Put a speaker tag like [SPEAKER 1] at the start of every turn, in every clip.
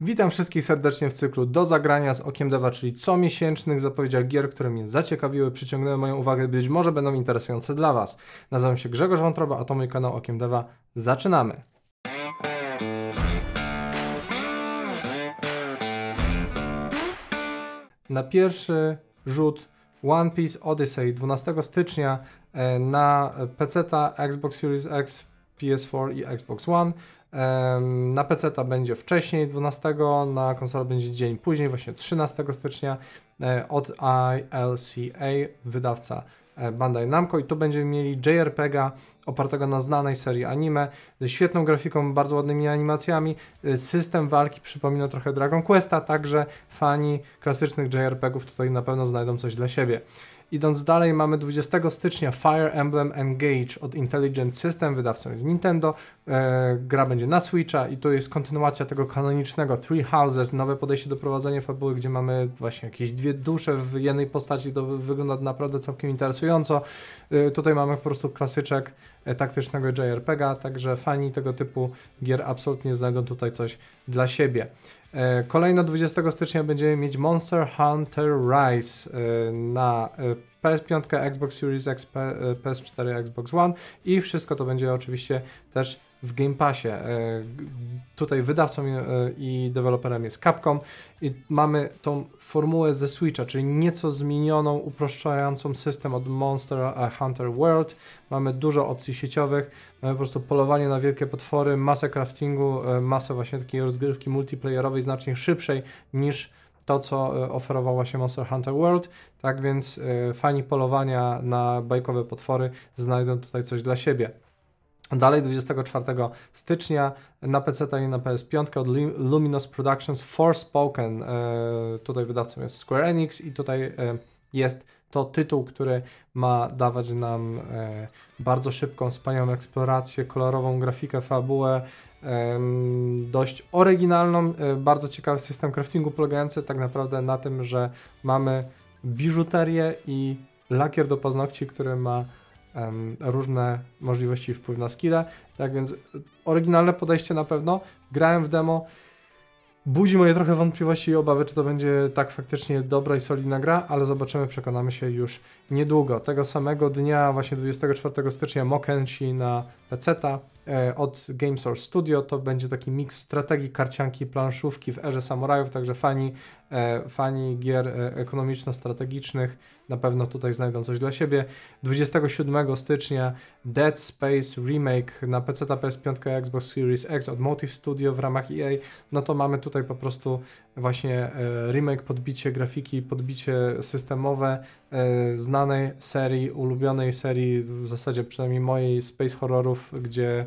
[SPEAKER 1] Witam wszystkich serdecznie w cyklu Do Zagrania z Okiem Dewa, czyli comiesięcznych zapowiedziach gier, które mnie zaciekawiły, przyciągnęły moją uwagę, być może będą interesujące dla Was. Nazywam się Grzegorz Wątroba, a to mój kanał Okiem Dewa. Zaczynamy! Na pierwszy rzut One Piece Odyssey 12 stycznia e, na PC, Xbox Series X, PS4 i Xbox One. Na PC ta będzie wcześniej, 12, na konsolę będzie dzień później, właśnie 13 stycznia e, od ILCA, wydawca e, Bandai Namco i tu będziemy mieli JRPG'a opartego na znanej serii anime, ze świetną grafiką, bardzo ładnymi animacjami. E, system walki przypomina trochę Dragon Questa, także fani klasycznych JRPGów tutaj na pewno znajdą coś dla siebie. Idąc dalej, mamy 20 stycznia Fire Emblem Engage od Intelligent System, wydawcą jest Nintendo. E, gra będzie na Switcha i to jest kontynuacja tego kanonicznego Three Houses, nowe podejście do prowadzenia fabuły, gdzie mamy właśnie jakieś dwie dusze w jednej postaci, to wygląda naprawdę całkiem interesująco. E, tutaj mamy po prostu klasyczek e, taktycznego JRPGa, także fani tego typu gier absolutnie znajdą tutaj coś dla siebie. E, kolejno 20 stycznia będziemy mieć Monster Hunter Rise e, na e, PS5, Xbox Series X, PS4, Xbox One i wszystko to będzie oczywiście też w Game Passie. Tutaj wydawcą i deweloperem jest Capcom i mamy tą formułę ze Switcha, czyli nieco zmienioną, uproszczającą system od Monster Hunter World. Mamy dużo opcji sieciowych, mamy po prostu polowanie na wielkie potwory, masę craftingu, e, masę właśnie takiej rozgrywki multiplayerowej znacznie szybszej niż to, co e, oferował właśnie Monster Hunter World. Tak więc e, fani polowania na bajkowe potwory znajdą tutaj coś dla siebie. Dalej 24 stycznia na PC i na PS5 od Luminous Productions Forspoken. E, tutaj wydawcą jest Square Enix i tutaj e, jest to tytuł, który ma dawać nam e, bardzo szybką, wspaniałą eksplorację, kolorową grafikę, fabułę, dość oryginalną, bardzo ciekawy system craftingu polegający tak naprawdę na tym, że mamy biżuterię i lakier do paznokci, który ma różne możliwości wpływu na skille. Tak więc oryginalne podejście na pewno. Grałem w demo. Budzi moje trochę wątpliwości i obawy, czy to będzie tak faktycznie dobra i solidna gra, ale zobaczymy, przekonamy się już niedługo. Tego samego dnia, właśnie 24 stycznia, Mokenchi na PC e, od GameSource Studio. To będzie taki miks strategii, karcianki, planszówki w erze samurajów, także fani, fani gier e, ekonomiczno-strategicznych na pewno tutaj znajdą coś dla siebie. 27 stycznia Dead Space Remake na PC, PS5, Xbox Series X od Motive Studio w ramach EA. No to mamy tutaj po prostu właśnie remake, podbicie grafiki, podbicie systemowe znanej serii, ulubionej serii, w zasadzie przynajmniej mojej space horrorów, gdzie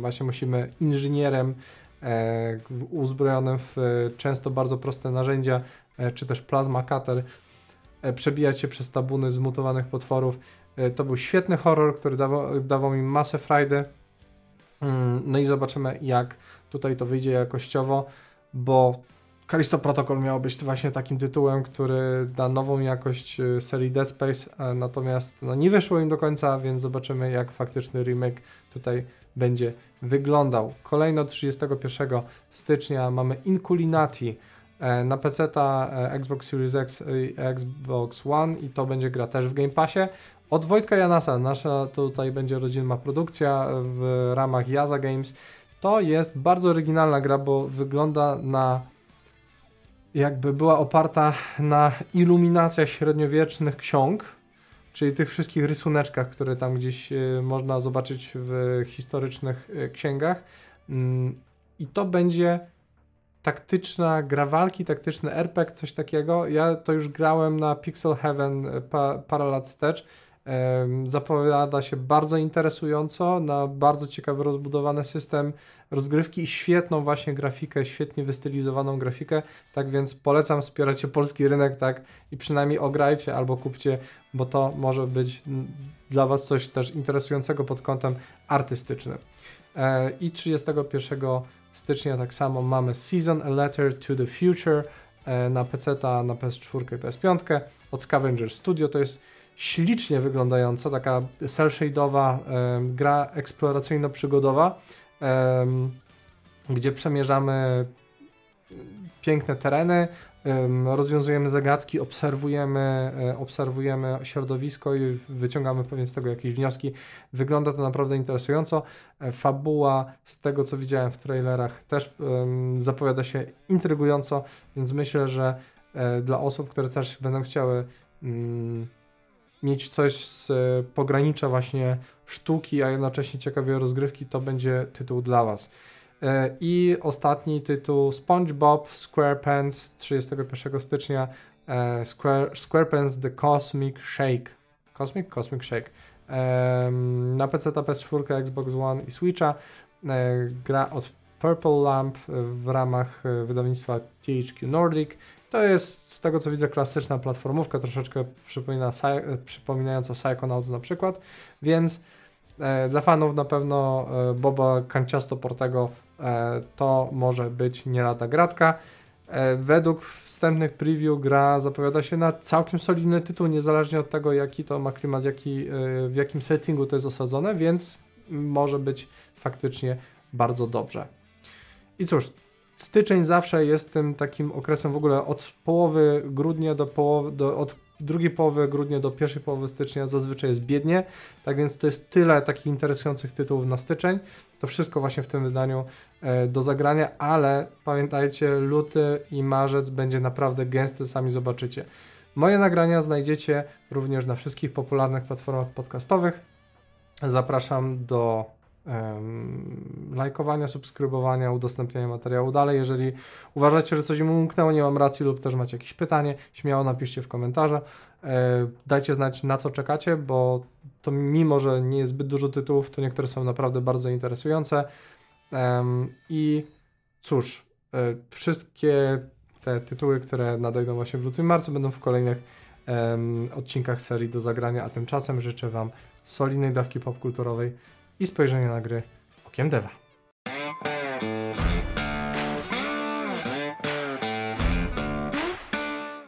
[SPEAKER 1] właśnie musimy inżynierem e, uzbrojonym w często bardzo proste narzędzia, e, czy też plazma cutter, e, przebijać się przez tabuny zmutowanych potworów. To był świetny horror, który dawał, dawał mi masę frajdy. Mm, no i zobaczymy, jak tutaj to wyjdzie jakościowo, bo Kalisto Protocol miał być właśnie takim tytułem, który da nową jakość y, serii Dead Space, natomiast no, nie wyszło im do końca, więc zobaczymy jak faktyczny remake tutaj będzie wyglądał. Kolejno 31 stycznia mamy Inculinati e, na PC, e, Xbox Series X i Xbox One i to będzie gra też w Game Passie. Od Wojtka Janasa, nasza tutaj będzie rodzinna produkcja w ramach Yaza Games. To jest bardzo oryginalna gra, bo wygląda na jakby była oparta na iluminacjach średniowiecznych ksiąg, czyli tych wszystkich rysuneczkach, które tam gdzieś y, można zobaczyć w historycznych y, księgach. Mm, I to będzie taktyczna gra walki, taktyczny RPG, coś takiego. Ja to już grałem na Pixel Heaven y, pa, parę lat wstecz Zapowiada się bardzo interesująco, na bardzo ciekawy, rozbudowany system rozgrywki i świetną właśnie grafikę, świetnie wystylizowaną grafikę. Tak więc polecam wspierać polski rynek, tak i przynajmniej ograjcie albo kupcie, bo to może być dla Was coś też interesującego pod kątem artystycznym. E, I 31 stycznia tak samo mamy Season A Letter to the Future e, na PC, na PS4 i PS5 od Scavenger Studio. To jest ślicznie wyglądająca, taka cel-shade'owa gra eksploracyjno-przygodowa, gdzie przemierzamy piękne tereny, rozwiązujemy zagadki, obserwujemy, e, obserwujemy środowisko i wyciągamy pewnie z tego jakieś wnioski. Wygląda to naprawdę interesująco. E, fabuła, z tego co widziałem w trailerach, też zapowiada się intrygująco, więc myślę, że e, dla osób, które też będą chciały mm, mieć coś z pogranicza właśnie sztuki, a jednocześnie ciekawej rozgrywki, to będzie tytuł dla Was. E, I ostatni tytuł SpongeBob SquarePants 31 stycznia e, Square, SquarePants The Cosmic Shake. Cosmic? Cosmic Shake. Na PC, PS4, Xbox One i Switcha. E, gra od Purple Lamp w ramach wydawnictwa THQ Nordic. To jest z tego co widzę klasyczna platformówka, troszeczkę przypomina, przypominająca Psychonauts na przykład, więc dla fanów na pewno Boba Kanciasto Portego E, to może być nie lata gratka. E, według wstępnych preview gra zapowiada się na całkiem solidny tytuł, niezależnie od tego jaki to ma klimat, jaki, e, w jakim settingu to jest osadzone, więc może być faktycznie bardzo dobrze. I cóż, styczeń zawsze jest tym takim okresem w ogóle od połowy grudnia do połowy, do, od drugiej połowy grudnia do pierwszej połowy stycznia zazwyczaj jest biednie, tak więc to jest tyle takich interesujących tytułów na styczeń. To wszystko właśnie w tym wydaniu e, do zagrania, ale pamiętajcie, luty i marzec będzie naprawdę gęsty, sami zobaczycie. Moje nagrania znajdziecie również na wszystkich popularnych platformach podcastowych. Zapraszam do lajkowania, subskrybowania, udostępniania materiału dalej. Jeżeli uważacie, że coś mi umknęło, nie mam racji lub też macie jakieś pytanie, śmiało napiszcie w komentarze. E, dajcie znać na co czekacie, bo to mimo, że nie jest zbyt dużo tytułów, to niektóre są naprawdę bardzo interesujące. I cóż, e, wszystkie te tytuły, które nadejdą właśnie w lutym marcu, będą w kolejnych odcinkach serii do zagrania, a tymczasem życzę Wam solidnej dawki popkulturowej i spojrzenia na gry okiem Deva.